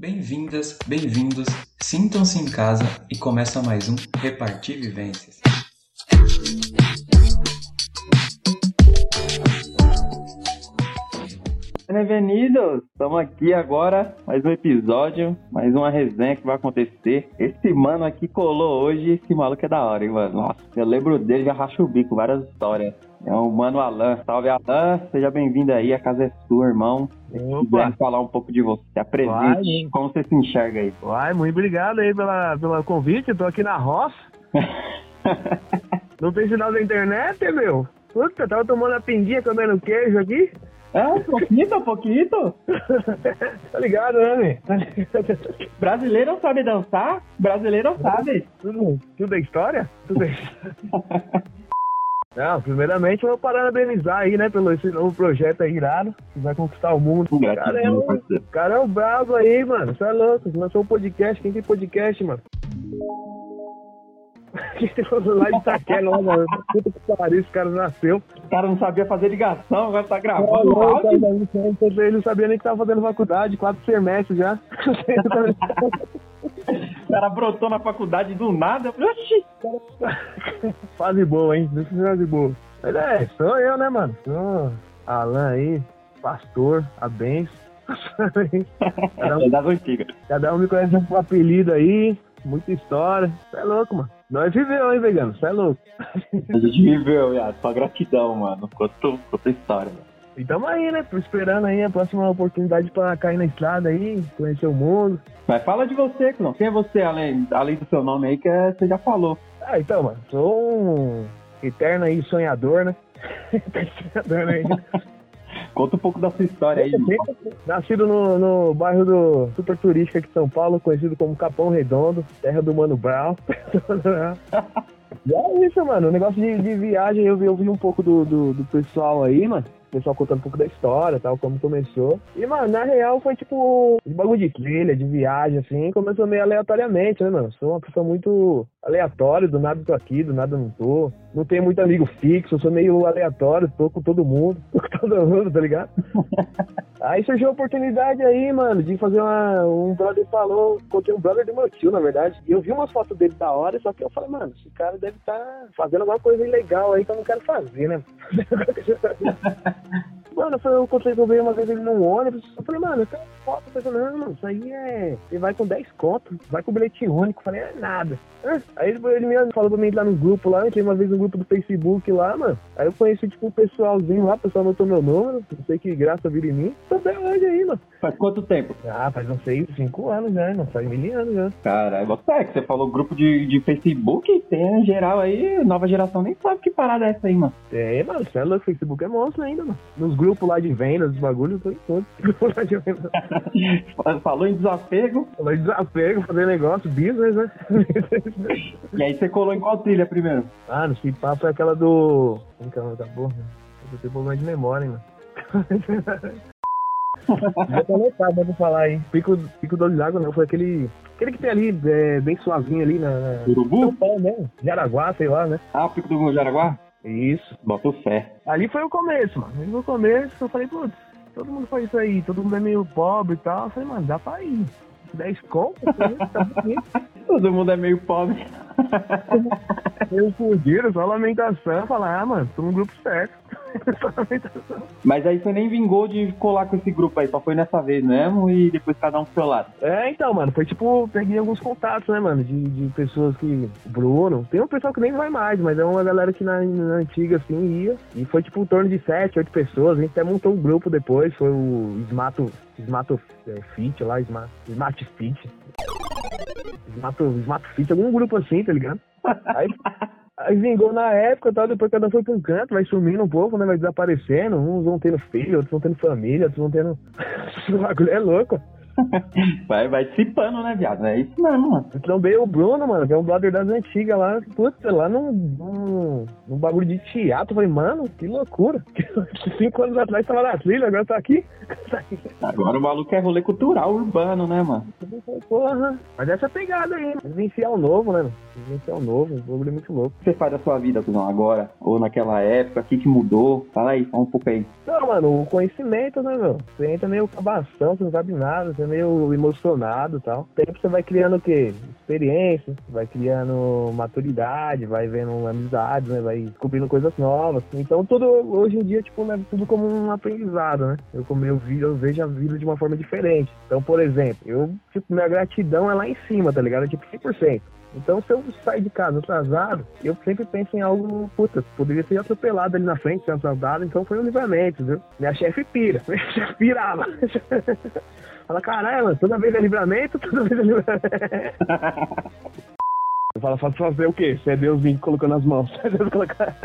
Bem-vindas, bem-vindos, sintam-se em casa e começa mais um Repartir Vivências. Bem-vindos! Estamos aqui agora, mais um episódio, mais uma resenha que vai acontecer. Esse mano aqui colou hoje, esse maluco é da hora, hein, mano? Nossa, eu lembro dele, já racho o bico, várias histórias. É o mano Alan. Salve, Alan. Seja bem-vindo aí, a casa é sua, irmão. Opa. falar um pouco de você, se apresente, Vai. como você se enxerga aí. Uai, muito obrigado aí pela, pelo convite. Tô aqui na roça. Não tem sinal da internet, meu? Puta, tava tomando a pinguinha, comendo queijo aqui. É, um pouquinho, um pouquinho. tá ligado, né, meu? Tá ligado? Brasileiro não sabe dançar, brasileiro não sabe. Tudo, tudo é história? Tudo é história. Não, primeiramente eu vou parabenizar aí, né, pelo esse novo projeto aí irado, que vai conquistar o mundo. O cara, é, um- cara é um brabo aí, mano. Você é louco. Lançou um podcast. Quem tem podcast, mano? Lá de Itaquera, lá, mano. Puta que pariu, esse cara nasceu. O cara não sabia fazer ligação, agora tá gravando cara, então, Ele não sabia nem que tava fazendo faculdade, quatro semestres já. O cara brotou na faculdade do nada. Oxi! Fase boa, hein? Fase boa. Mas é, sou eu, né, mano? Sou Alan aí, pastor, a benção. Cada um, É das antigas. cada um me conhece com um apelido aí, muita história. Você é louco, mano. Nós viveu, hein, vegano? Você é louco. A gente viveu, viado. Só gratidão, mano. Quanto, quanto história, mano. E tamo aí, né? Esperando aí a próxima oportunidade pra cair na estrada aí, conhecer o mundo. Mas fala de você, Clão. Quem é você, além, além do seu nome aí, que é- você já falou. Ah, então, mano, sou um eterno aí sonhador, né? Eterno sonhador, né? Conta um pouco da sua história aí, mano. Nascido no, no bairro do super turístico aqui de São Paulo, conhecido como Capão Redondo, terra do Mano Brown. e é isso, mano. O negócio de, de viagem, eu vi, eu vi um pouco do, do, do pessoal aí, mano. O pessoal contando um pouco da história, tal, como começou. E, mano, na real foi tipo de bagulho de trilha, de viagem, assim. Começou meio aleatoriamente, né, mano? Sou uma pessoa muito aleatória, do nada tô aqui, do nada não tô. Não tenho muito amigo fixo, sou meio aleatório, tô com todo mundo, tô com todo mundo, tá ligado? Aí surgiu a oportunidade aí, mano, de fazer uma. Um brother falou, contei um brother do meu tio, na verdade. E eu vi umas fotos dele da hora, só que eu falei, mano, esse cara deve estar fazendo alguma coisa ilegal aí que eu não quero fazer, né? Mano, eu, encontrei com ele uma vez ele num ônibus. Eu falei, mano, essa foto, eu falei, não, mano, isso aí é. Você vai com 10 contos, vai com bilhete único. Eu falei, é nada. Aí ele me falou pra mim lá no grupo lá, eu entrei uma vez no grupo do Facebook lá, mano. Aí eu conheci, tipo, um pessoalzinho lá, o pessoal anotou meu número, não sei que graça vira em mim. Tô até hoje aí, mano. Faz quanto tempo? Ah, faz uns 6, 5 anos já, não faz mil anos já. Caralho, você é que você falou grupo de, de Facebook, tem em geral aí, nova geração nem sabe que parada é essa aí, mano. É, mano, você é louco, Facebook é monstro ainda, mano. Nos grupos lá de vendas, os bagulhos, em lá de vendas. Falou em desapego, Falou de desapego, fazer negócio, business, né? e aí você colou em qual trilha primeiro? ah, no esse papo é aquela do. Que é? Eu tenho problema de memória, hein, mano. Tá falar aí. Pico, Pico do Olho d'Água não, foi aquele. Aquele que tem ali, é, bem suavinho ali na. na... Urubu? São Paulo mesmo. Jaraguá, sei lá, né? Ah, o Pico do Jaraguá? Isso. Bota fé. Ali foi o começo, mano. Ali foi o começo, eu falei, putz, todo mundo faz isso aí, todo mundo é meio pobre e tal. Eu falei, mano, dá pra ir. 10 contas, tá bonito. Todo mundo é meio pobre. Eu fugiram, só lamentação. Falar, ah, mano, tô no grupo certo. só lamentação. Mas aí você nem vingou de colar com esse grupo aí, só foi nessa vez mesmo e depois cada um pro seu lado. É, então, mano, foi tipo, peguei alguns contatos, né, mano, de, de pessoas que. Bruno, tem um pessoal que nem vai mais, mas é uma galera que na, na antiga, assim, ia. E foi tipo em torno de 7, 8 pessoas. A gente até montou um grupo depois, foi o Smato. Smato é, Fit lá, Smart, Smart Fit. Smato, Smato Fit, algum grupo assim, tá ligado? Aí, aí vingou na época tal, depois cada um foi pra um canto, vai sumindo um pouco, né? Vai desaparecendo. Uns vão tendo filho, outros vão tendo família, outros vão tendo. Esse bagulho é louco. Vai, vai dissipando, né, viado? É isso mesmo, mano. Trombei o Bruno, mano, que é um brother das antigas lá. Putz, lá num, num, num bagulho de teatro. Eu falei, mano, que loucura. Cinco anos atrás tava na trilha, agora tá aqui. Agora o maluco é rolê cultural urbano, né, mano? Porra. Mas essa pegada aí, vivenciar o novo, né? mano? Vivenciar o novo, um bagulho muito louco. O que você faz da sua vida, cuzão, agora? Ou naquela época? O que, que mudou? Fala aí, fala um pouco aí. Não, mano, o conhecimento, né, meu? Você entra meio cabação, você não sabe nada, você meio emocionado e tal. Tempo você vai criando o quê? Experiência, vai criando maturidade, vai vendo amizades, né? Vai descobrindo coisas novas. Então tudo, hoje em dia, tipo, né, tudo como um aprendizado, né? Eu como eu, vi, eu vejo a vida de uma forma diferente. Então, por exemplo, eu, tipo, minha gratidão é lá em cima, tá ligado? É tipo 100%. Então, se eu sair de casa atrasado, eu sempre penso em algo, puta, poderia ter atropelado ali na frente, ser atrasado, então foi um livramento, viu? Minha chefe pira, minha chefe pirava. Fala, caralho, toda vez é livramento, toda vez é livramento. Fala, fazer o quê? Se é Deus vindo colocando as mãos. Colocar.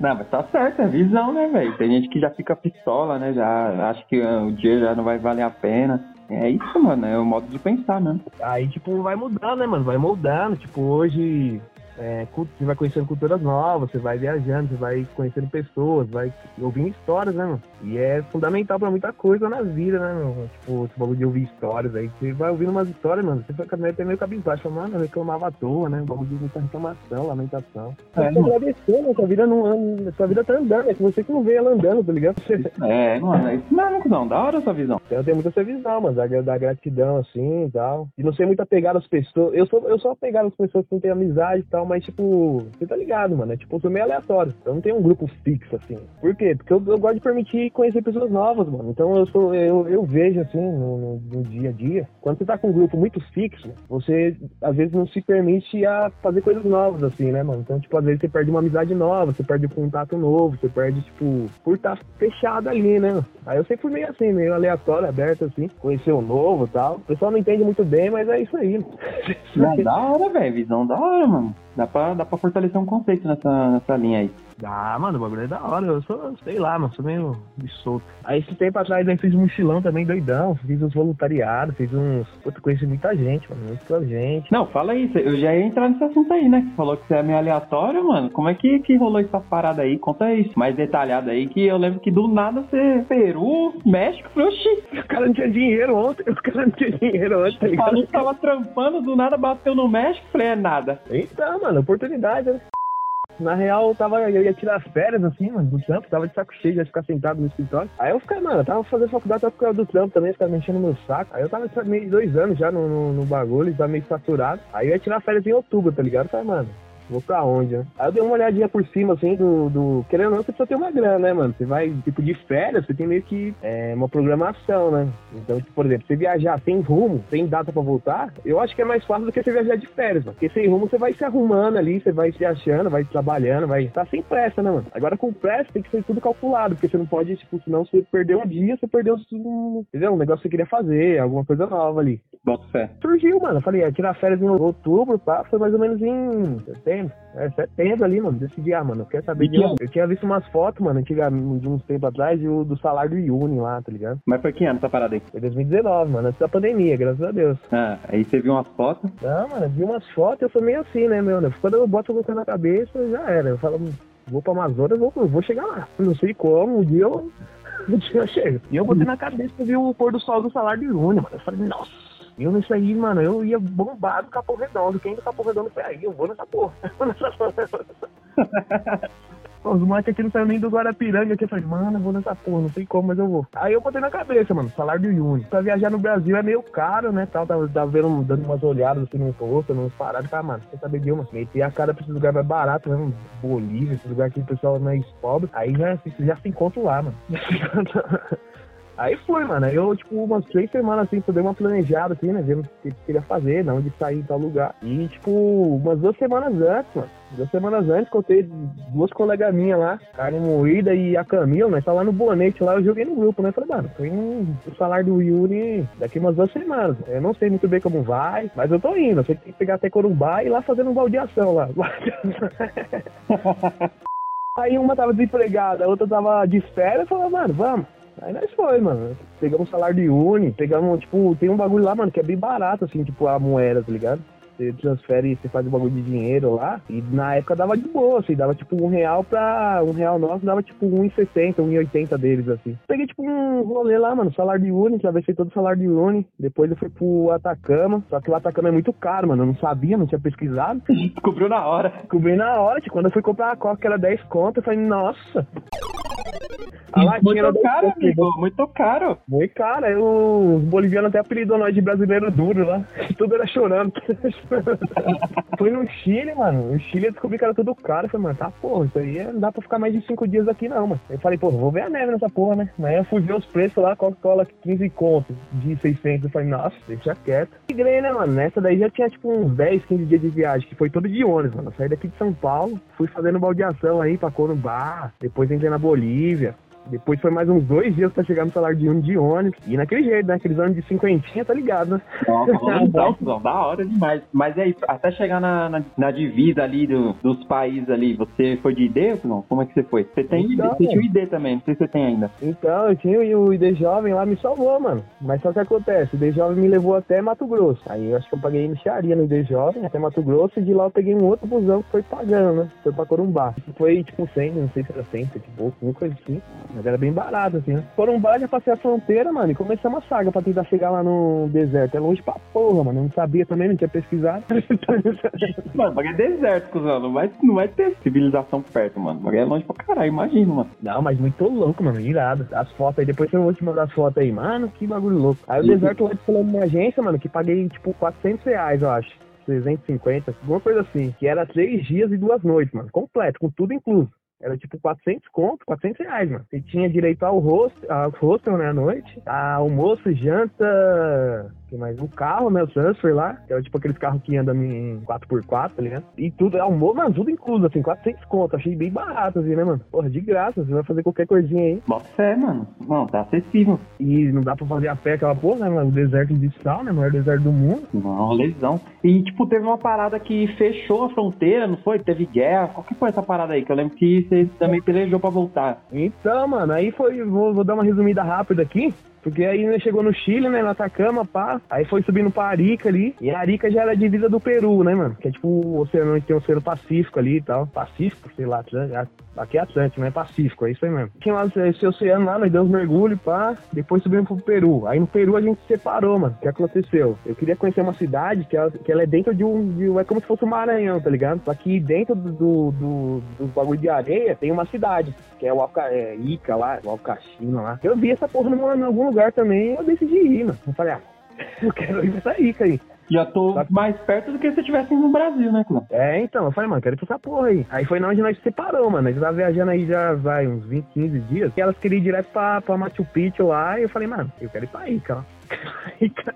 Não, mas tá certo, é visão, né, velho? Tem gente que já fica pistola, né? Já acha que o dia já não vai valer a pena. É isso, mano, é o modo de pensar, né? Aí, tipo, vai mudando, né, mano? Vai moldando. Tipo, hoje é, você vai conhecendo culturas novas, você vai viajando, você vai conhecendo pessoas, vai ouvindo histórias, né, mano? E é fundamental pra muita coisa na vida, né, mano? Tipo, esse bagulho de ouvir histórias aí. Você vai ouvindo umas histórias, mano, você fica até meio cabisbaixo, mano, eu reclamava à toa, né? Um bagulho de muita reclamação, lamentação. É, você agradecer, né? Sua vida, não, sua vida tá andando, é que você que não vê ela andando, tá ligado? É, mano, é isso mesmo, não, da hora essa visão. Eu tenho muita essa visão, mano, da, da gratidão, assim, e tal. E não ser muito apegado às pessoas. Eu sou, eu sou apegado às pessoas que não têm amizade e tal, mas, tipo, você tá ligado, mano. É tipo, eu sou meio aleatório. Eu não tenho um grupo fixo, assim. Por quê? Porque eu, eu gosto de permitir conhecer pessoas novas, mano. Então eu sou, eu, eu vejo, assim, no, no, no, dia a dia. Quando você tá com um grupo muito fixo, você às vezes não se permite a fazer coisas novas, assim, né, mano? Então, tipo, às vezes você perde uma amizade nova, você perde um contato novo, você perde, tipo, por estar tá fechado ali, né? Aí eu sempre fui meio assim, meio aleatório, aberto, assim, conhecer o novo e tal. O pessoal não entende muito bem, mas é isso aí. Não, da hora, velho. Visão da hora, mano. Dá pra, dá pra fortalecer um conceito nessa, nessa linha aí. Ah, mano, o bagulho é da hora. Eu sou, sei lá, mano, sou meio solto. Aí esse tempo atrás aí fiz um mochilão também doidão. Fiz uns voluntariados, fiz uns. Puta, conheci muita gente, mano. Muita gente. Não, fala aí, eu já ia entrar nesse assunto aí, né? Você falou que você é meio aleatório, mano. Como é que, que rolou essa parada aí? Conta isso mais detalhado aí, que eu lembro que do nada você. Peru, México, falei, oxi. O cara não tinha dinheiro ontem. O cara não tinha dinheiro ontem, tá ligado? Falou que tava trampando, do nada bateu no México, falei, é nada. Então, mano, oportunidade, né? Na real, eu tava, eu ia tirar férias, assim, mano, do trampo, tava de saco cheio, de ficar sentado no escritório. Aí eu fiquei, mano, eu tava fazendo faculdade, tava ficando do trampo também, ficava mexendo no meu saco. Aí eu tava meio dois anos já no, no, no bagulho, tava meio saturado. Aí eu ia tirar férias em outubro, tá ligado? Eu falei, mano, vou pra onde, né? Aí eu dei uma olhadinha por cima, assim, do. do... Querendo ou não, você precisa ter uma grana, né, mano? Você vai, tipo, de férias, você tem meio que é, uma programação, né? Então, tipo, por exemplo, você viajar sem rumo, sem data pra voltar, eu acho que é mais fácil do que você viajar de férias, mano. Porque sem rumo você vai se arrumando ali, você vai se achando, vai trabalhando, vai. Tá sem pressa, né, mano? Agora com pressa tem que ser tudo calculado, porque você não pode, tipo, senão você perdeu um dia, você perdeu um. Entendeu? Um negócio que você queria fazer, alguma coisa nova ali. Bota fé. Surgiu, mano. Eu falei, ia tirar férias em outubro, pá, foi mais ou menos em setembro. É, setembro ali, mano. Decidi, ah, mano, quer saber de. Eu tinha visto umas fotos, mano, antiga, de uns tempos atrás, do, do salário do Uni lá, tá ligado? Mas foi que ano essa parada aí? Foi 2019, mano, antes da pandemia, graças a Deus. Ah, aí você viu umas fotos? Não, mano, vi umas fotos, eu sou meio assim, né, meu? Né? Quando eu boto o na cabeça, já era. Eu falo, vou pra Amazonas, vou, vou chegar lá. Não sei como, um dia eu. Um dia eu chego. E eu botei na cabeça e vi o pôr do sol do salário do Uni, mano. Eu falei, nossa. Eu nisso aí, mano, eu ia bombar do Capão Redondo. Quem do Capão Redondo foi aí? Eu vou nessa porra. Os moleques aqui não saíram nem do Guarapiranga aqui. Eu falei, mano, eu vou nessa porra, não sei como, mas eu vou. Aí eu botei na cabeça, mano, salário do Yuni. Pra viajar no Brasil é meio caro, né? Tal, tava, tava vendo, dando umas olhadas assim no rosto, nos paradas. Tá, mano, você sabe de uma. Meti a cara pra esse lugar mais barato, mesmo. Bolívia, esse lugar aqui o pessoal é mais pobre. Aí já, já se encontra lá, mano. Aí foi, mano. Eu, tipo, umas três semanas assim, eu dei uma planejada, assim, né? Vendo o que queria fazer, não de sair em tal lugar. E, tipo, umas duas semanas antes, mano. Duas semanas antes, contei duas colegas minhas lá, Karen Moída e a Camila, né? Tá lá no bonete lá, eu joguei no grupo, né? Falei, mano, indo o salário do Yuri daqui umas duas semanas. Eu não sei muito bem como vai, mas eu tô indo. Eu sei que tem que pegar até Corumbá e ir lá fazendo um baldeação lá. Aí uma tava desempregada, a outra tava de férias, eu falei, mano, vamos. Aí nós foi, mano. Pegamos salário de Uni, pegamos, tipo, tem um bagulho lá, mano, que é bem barato, assim, tipo, a moeda, tá ligado? Você transfere, você faz um bagulho de dinheiro lá, e na época dava de boa, assim, dava tipo um real pra. Um real nosso dava tipo 1,60, 1,80 deles, assim. Peguei tipo um rolê lá, mano, salário de Uni, atravessei todo o salário de Uni. Depois eu fui pro Atacama, só que o Atacama é muito caro, mano. Eu não sabia, não tinha pesquisado. Descobriu na hora. Descobri na hora, tipo, quando eu fui comprar a coca, que era 10 contas, eu falei, nossa. A latinha muito era 10 caro, conto. amigo. Muito caro. Muito cara, aí os bolivianos até apelidou nós de brasileiro duro lá. Tudo era chorando. Fui no Chile, mano. No Chile eu descobri que era tudo caro. Eu falei, mano, tá porra, isso aí não dá pra ficar mais de 5 dias aqui não, mano. Eu falei, pô, vou ver a neve nessa porra, né? Aí eu fui ver os preços lá, Coca-Cola 15 contos de 600. Eu falei, nossa, deixa quieto. Migrei, né, mano? Nessa daí já tinha tipo uns 10, 15 dias de viagem, que foi todo de ônibus, mano. Eu saí daqui de São Paulo, fui fazendo baldeação aí pra Corumbá, depois entrei na Bolívia. behavior Depois foi mais uns dois dias pra chegar no salário de um de ônibus. E naquele jeito, né? Aqueles ônibus de cinquentinha, tá ligado, né? Nossa, da hora demais. Mas aí, até chegar na, na, na divisa ali do- dos países ali, você foi de ID ou não? Como é que você foi? Você tem ID? Então, Você tinha o ID também, não sei se você tem ainda. Então, eu tinha o ID Jovem lá me salvou, mano. Mas só que acontece, o ID Jovem me levou até Mato Grosso. Aí eu acho que eu paguei mexaria no ID Jovem até Mato Grosso e de lá eu peguei um outro busão que foi pagando, né? Foi pra Corumbá. Foi tipo 100, não sei se era 100, tipo pouco, uma coisa assim. Mas era bem barato, assim, né? Corumbá já passei a fronteira, mano, e comecei uma saga pra tentar chegar lá no deserto. É longe pra porra, mano. Eu não sabia também, não tinha pesquisado. Mano, bagulho é deserto, cuzão. Não vai, não vai ter civilização perto, mano. Bagulho é longe pra caralho, imagina, mano. Não, mas muito louco, mano, irado. As fotos aí, depois eu vou te mandar as fotos aí. Mano, que bagulho louco. Aí o Uhum. deserto lá falando na agência, mano, que paguei tipo 400 reais, eu acho. 350, alguma coisa assim. Que era três dias e duas noites, mano. Completo, com tudo incluso. Era tipo 400 conto, 400 reais, mano. Você tinha direito ao hostel, ao hostel, né, à noite. A almoço, janta, mais? Um carro, né, o transfer lá. Que era tipo aqueles carros que andam em 4x4, tá ligado? E tudo, almoço, mano, tudo incluso, assim, 400 conto. Achei bem barato, assim, né, mano? Porra, de graça, você vai fazer qualquer coisinha aí. Bota fé, mano. Não, tá acessível. E não dá pra fazer a pé aquela porra, né, mano? O deserto de sal, né, o maior deserto do mundo. Não, lesão. E, tipo, teve uma parada que fechou a fronteira, não foi? Teve guerra. Qual que foi essa parada aí? Que eu lembro que você também pelejou pra voltar. Então, mano, aí foi. Vou, vou dar uma resumida rápida aqui. Porque aí né, chegou no Chile, né, no Atacama, pá. Aí foi subindo pra Arica ali. E a Arica já era a divisa do Peru, né, mano? Que é tipo o oceano, tem o Oceano Pacífico ali e tal. Pacífico, sei lá. Aqui é Atlântico, não é Pacífico, é isso aí mesmo. Tinha lá esse oceano lá, nós demos mergulho, pá. Depois subimos pro Peru. Aí no Peru a gente se separou, mano. O que aconteceu? Eu queria conhecer uma cidade que ela, que ela é dentro de um, de um- É como se fosse um Maranhão, tá ligado? Só que dentro do, do, do, do bagulho de areia tem uma cidade, que é o Alca, é, Ica lá, o Alcachina lá. Eu vi essa porra em algum lugar também e eu decidi ir, mano. Eu falei, ah, eu quero ir pra essa Ica aí. Já tô Tá. mais perto do que se eu estivesse no Brasil, né, cuzão? É, então, eu falei, mano, quero ir pra essa porra aí. Aí foi na onde nós se separou, mano. A gente tava viajando aí já, vai, uns 20, 15 dias. E elas queriam ir direto pra, pra Machu Picchu lá. E eu falei, mano, eu quero ir pra Ica, ó. Ica.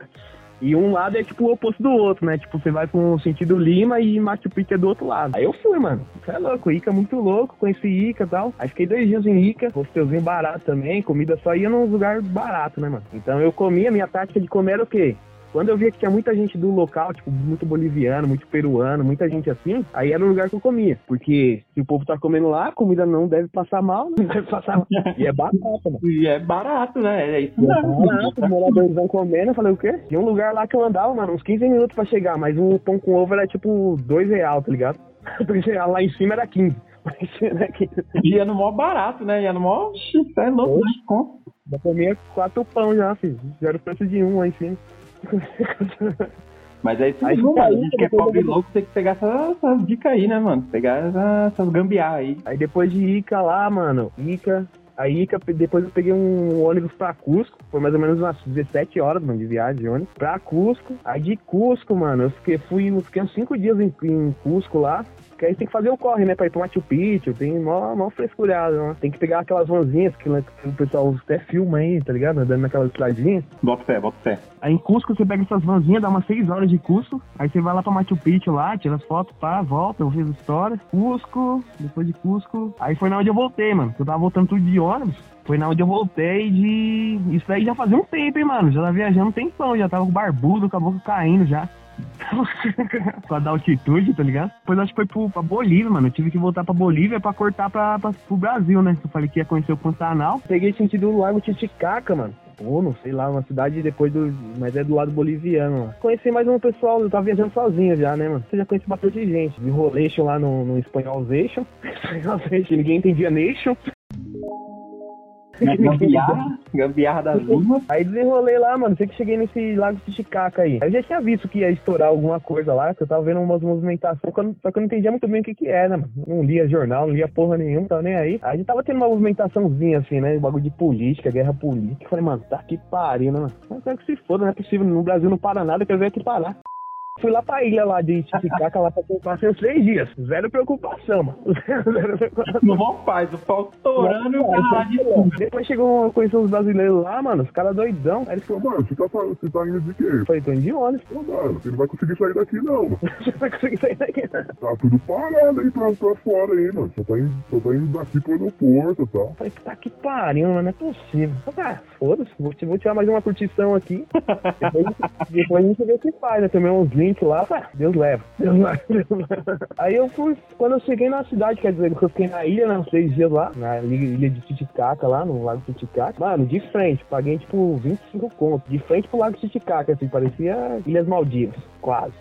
E um lado é tipo o oposto do outro, né? Tipo, você vai com o sentido Lima e Machu Picchu é do outro lado. Aí eu fui, mano. Você é louco, Ica é muito louco, conheci Ica e tal. Aí fiquei dois dias em Ica, hostelzinho barato também, comida só ia num lugar barato, né, mano? Então eu comia, minha tática de comer era o quê? Quando eu via que tinha muita gente do local, tipo, muito boliviano, muito peruano, muita gente assim, aí era o lugar que eu comia. Porque se o povo tá comendo lá, a comida não deve passar mal, não deve passar mal. E é batata, mano. E é barato, né? É isso E é mesmo. barato, os moradores vão comendo. Eu falei, o quê? Tinha um lugar lá que eu andava, mano, uns 15 minutos pra chegar, mas um pão com ovo era tipo 2 real, tá ligado? 2 real lá em cima era 15. Mas era 15. E ia no mó barato, né? Ia no mó. Oxi, Isso é louco, né? Já comia quatro pão já, filho. Já era o preço de um lá em cima. Mas é isso Aí mano. A gente que é pobre eu- louco tem que pegar essas, essas dicas aí, né, mano? Pegar essa- essas gambiarra aí. Aí depois de Ica lá, mano, Ica. Aí Ica, depois eu peguei um ônibus pra Cusco. Foi mais ou menos umas 17 horas, mano, de viagem de ônibus. Pra Cusco. Aí de Cusco, mano, eu fiquei, fui, eu fiquei uns 5 dias em, em Cusco lá. Porque aí tem que fazer o corre, né? Pra ir pro Machu Picchu. Tem mó, mó frescurada, né? Tem que pegar aquelas vanzinhas que, que o pessoal até filma aí, tá ligado? Andando naquelas estradinhas. Bota fé, bota fé. Aí em Cusco você pega essas vanzinhas, dá umas 6 horas de Cusco. Aí você vai lá pra Machu Picchu lá, tira as fotos, pá, volta, eu fiz a história. Cusco, depois de Cusco. Aí foi na onde eu voltei, mano. Eu tava voltando tudo de ônibus. Foi na onde eu voltei de. Isso aí já fazia um tempo, hein, mano. Já tava viajando um tempão, já tava com barbudo, com a boca caindo já. Com a da altitude, tá ligado? Depois acho que foi pro, pra Bolívia, mano. Eu tive que voltar pra Bolívia pra cortar pra, pra, pro Brasil, né? Eu falei que ia conhecer o Pantanal. Peguei sentido do Lago Titicaca, mano. Ou não sei lá, uma cidade depois do. Mas é do lado boliviano lá. Conheci mais um pessoal, eu tava viajando sozinho já, né, mano? Você já conhece bastante gente. Enrolation lá no, no espanholzation. Espanholzation, ninguém entendia nation. Gambiarra, gambiarra das limas. Aí desenrolei lá, mano. Sei que cheguei nesse lago Titicaca aí. Aí eu já tinha visto que ia estourar alguma coisa lá, que eu tava vendo umas movimentações, só que eu não entendia muito bem o que que era, mano. Não lia jornal, não lia porra nenhuma, tava nem aí. Aí a gente tava tendo uma movimentaçãozinha assim, né? Bagulho de política, guerra política. Eu falei, mano, tá que pariu, né, mano? Eu quero que se foda, não é possível. No Brasil não para nada, eu quero ver aqui parar. Fui lá pra ilha lá de Titicaca, lá pra passei uns três dias. Zero preocupação, mano. Zero preocupação. No bom paz, o pau estourando e o cara lá de fundo. Depois chegou uma conhecer uns brasileiros lá, mano, os caras doidão. Aí eles falaram, Mano, você tá, você tá indo de quê? eu falei, tô indo de ônibus. Pô, mano, você não vai conseguir sair daqui não, mano. Você vai conseguir sair daqui. Tá tudo parado aí pra, pra fora aí, mano. Só tá indo, só tá indo daqui pro aeroporto e tal. Falei, tá que pariu, mano, não é possível. Ah, foda-se, vou, vou tirar mais uma curtição aqui. Depois, depois a gente vê o que faz, né? Tomei uns lá, ah, Deus leva. Deus leva. Aí eu fui, quando eu cheguei na cidade, quer dizer, eu fiquei na ilha, né, uns três dias lá, na ilha de Titicaca, lá no Lago Titicaca. Mano, de frente, paguei tipo 25 contos. De frente pro Lago Titicaca, assim, parecia Ilhas Maldivas, quase.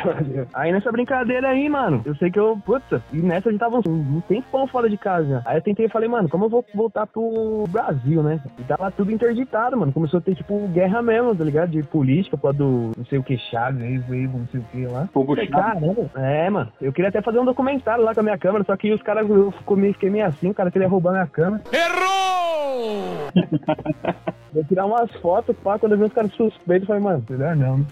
aí nessa brincadeira aí, mano, eu sei que eu, putz, e nessa a gente tava um tempão fora de casa. Aí eu tentei e falei, mano, como eu vou voltar pro Brasil, né? E tava tudo interditado, mano. Começou a ter, tipo, guerra mesmo, tá ligado? De política, por do não sei o que, Chaves, aí, Weibo, não sei o que lá. Fogo. Caramba, é, mano. Eu queria até fazer um documentário lá com a minha câmera, só que os caras, eu fiquei meio assim, o cara queria roubar minha câmera. Vou tirar umas fotos, pá, quando eu vi os caras suspeitos, eu falei, mano, melhor não.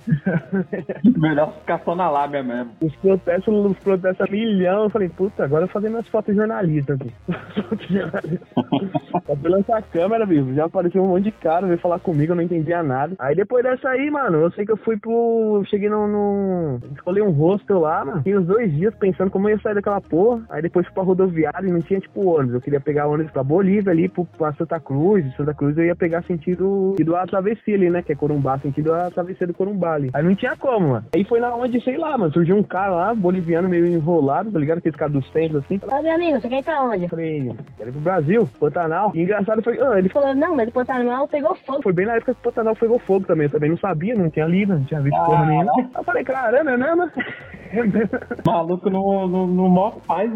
Melhor ficar só na lábia mesmo. Os protestos, os protestos a milhão, eu falei, puta, agora eu vou fazer minhas fotos jornalistas aqui. Só fui lançar a câmera, viu? Já apareceu um monte de cara, veio falar comigo, eu não entendia nada. Aí depois dessa aí, mano, eu sei que eu fui pro. Cheguei no. no... Escolhi um hostel lá, mano. Fiquei uns dois dias pensando como eu ia sair daquela porra. Aí depois fui pra rodoviária e não tinha, tipo, ônibus. Eu queria pegar ônibus pra Bolívia ali, pra Santa Cruz. De Santa Cruz eu ia pegar sentido. sentido a travessia ali, né? Que é Corumbá, sentido a travessia do Corumbá ali. Aí não tinha como, mano. Aí foi na onde, sei lá, mano. Surgiu um cara lá, boliviano, meio enrolado, tá ligado? Aqueles caras dos templos assim. Ô, meu amigo, você quer ir pra onde? Eu falei, quero ir pro Brasil, Pantanal. E engraçado foi, ah, ele falou, não, mas o Pantanal pegou fogo. foi bem na época que o Pantanal pegou fogo também. Eu também não sabia, não tinha lido, não tinha visto porra nenhuma. Eu falei, caramba, é mesmo? Maluco no, no, no mó paz,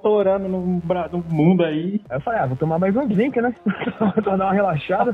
torando no, no mundo aí. Aí eu falei, ah, vou tomar mais um drink, né? Pra dar uma relaxada.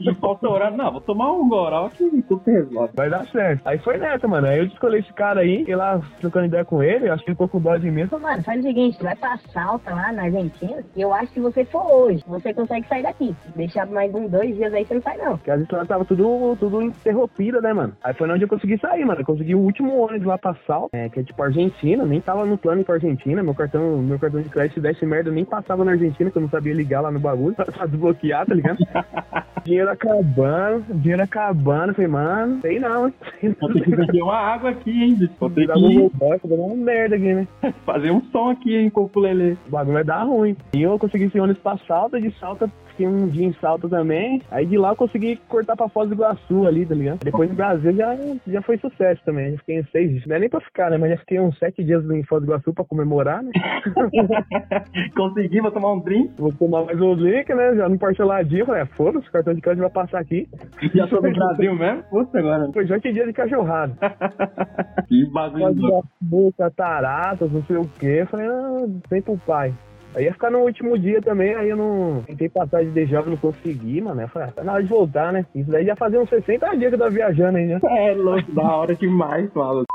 E o pau torando. Não, vou tomar um goró que tudo se resolve. Vai dar certo. Aí foi nessa, mano. Aí eu escolhi esse cara aí, fiquei lá trocando ideia com ele, acho que ele ficou com dó de mim. Falou, mano, faz o seguinte, tu vai pra Salta lá na Argentina, e eu acho que se você for hoje, você consegue sair daqui. Deixar mais uns dois dias aí, você não sai não. Porque as estradas tava tudo, tudo interrompida, né, mano? Aí foi onde eu consegui sair, mano. Eu consegui o último ônibus lá pra Sal, é, que é tipo Argentina, nem tava no plano ir pra Argentina. Meu cartão, meu cartão de crédito, se desse merda, eu nem passava na Argentina, que eu não sabia ligar lá no bagulho. Pra desbloquear, tá ligado? dinheiro acabando, dinheiro acabando. Falei, mano, sei não, hein? Vou ter que beber uma água aqui, hein, bicho. Vou ter que vou dar uma merda aqui, né? fazer um som aqui, hein, com o ukulele. O bagulho vai dar ruim. E eu consegui esse ônibus pra Salta, de Salta fiquei um dia em Salta também. Aí de lá eu consegui cortar pra Foz do Iguaçu ali, tá ligado? Depois no Brasil já, já foi sucesso também. Já fiquei seis dias. Não é nem pra ficar, né? Mas já fiquei uns sete dias em Foz do Iguaçu pra comemorar, né? Consegui, vou tomar um drink. Vou tomar mais um drink, né? Já no parceladinho. Falei, ah, foda-se, o cartão de crédito vai passar aqui. Já tô no Brasil mesmo? Puta, agora. Foi sete dias de cachorrada. Que bagulho Foz do louco. Iguaçu, cataratas, não sei o quê. Falei, ah, vem pro pai. Aí ia ficar no último dia também, aí eu não tentei passar de jovem, não consegui, mano. Eu falei, ah, tá na hora de voltar, né? Isso daí já fazia uns 60 dias que eu tava viajando aí, né? É louco, da hora demais, maluco.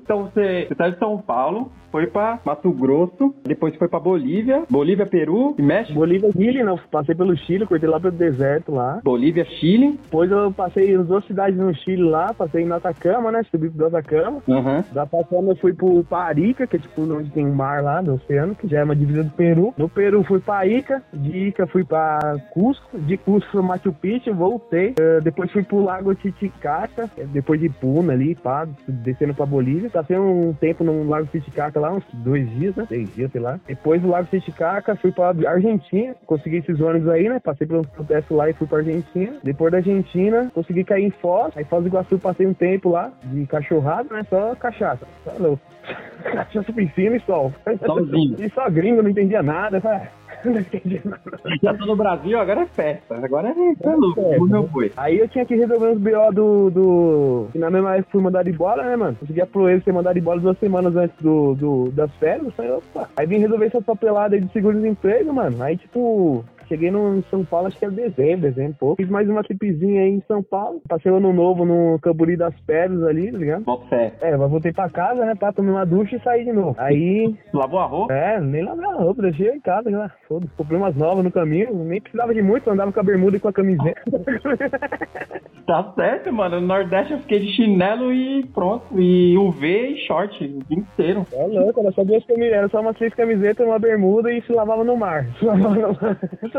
Então você, você tá de São Paulo, foi pra Mato Grosso, depois foi pra Bolívia, Bolívia, Peru e México. Bolívia, Chile, não. Passei pelo Chile, cortei lá pelo deserto lá. Bolívia, Chile. Depois eu passei em duas cidades no Chile lá, passei em Atacama, né? Subi pro Atacama. Aham. Da passando eu fui pro Parica, que é tipo onde tem mar lá do oceano, que já é uma divisa do Peru. No Peru fui pra Ica, de Ica fui pra Cusco, de Cusco fui Machu Picchu, voltei. Eh, depois fui pro Lago Titicaca, é depois de Puna ali, pá, descendo pra Bolívia. Passei um tempo no Lago Titicaca lá, uns dois dias, né? Seis dias, sei lá. Depois do Lago Titicaca fui pra Argentina, consegui esses ônibus aí, né? Passei pelos protestos lá e fui pra Argentina. Depois da Argentina, consegui cair em Foz. Aí Foz do Iguaçu passei um tempo lá, de cachorrada, né? Só cachaça. Tá louco. Cachaça, piscina e sol. Solzinho. E só gringo, não entendia nada. Falei, ah, não entendi nada. Já tô no Brasil, agora é festa. Agora é tá louco, É, meu boi. Aí eu tinha que resolver uns BO do. do... Que na mesma época fui mandado embora, né, mano? Consegui a proeza ser mandado embora duas semanas antes do, do, das férias. Falei, opa. Aí vim resolver essa papelada aí de seguro-desemprego, mano. Aí, tipo. Cheguei no, em São Paulo, acho que era dezembro, dezembro, pô. Fiz mais uma tripzinha aí em São Paulo. Passei o ano novo no Camburi das Pedras ali, tá ligado? Bota fé. É, mas voltei pra casa, né, pra tomar uma ducha e sair de novo. Aí, Lavou a roupa? é, nem lavei a roupa, deixei em casa, né? Foda-se, comprei umas novas no caminho, nem precisava de muito, andava com a bermuda e com a camiseta. Tá certo, mano. No Nordeste eu fiquei de chinelo e pronto. E UV e short o dia inteiro. É louco, era só duas camisetas, era só umas três camisetas, uma bermuda e se lavava no mar. Se lavava no mar.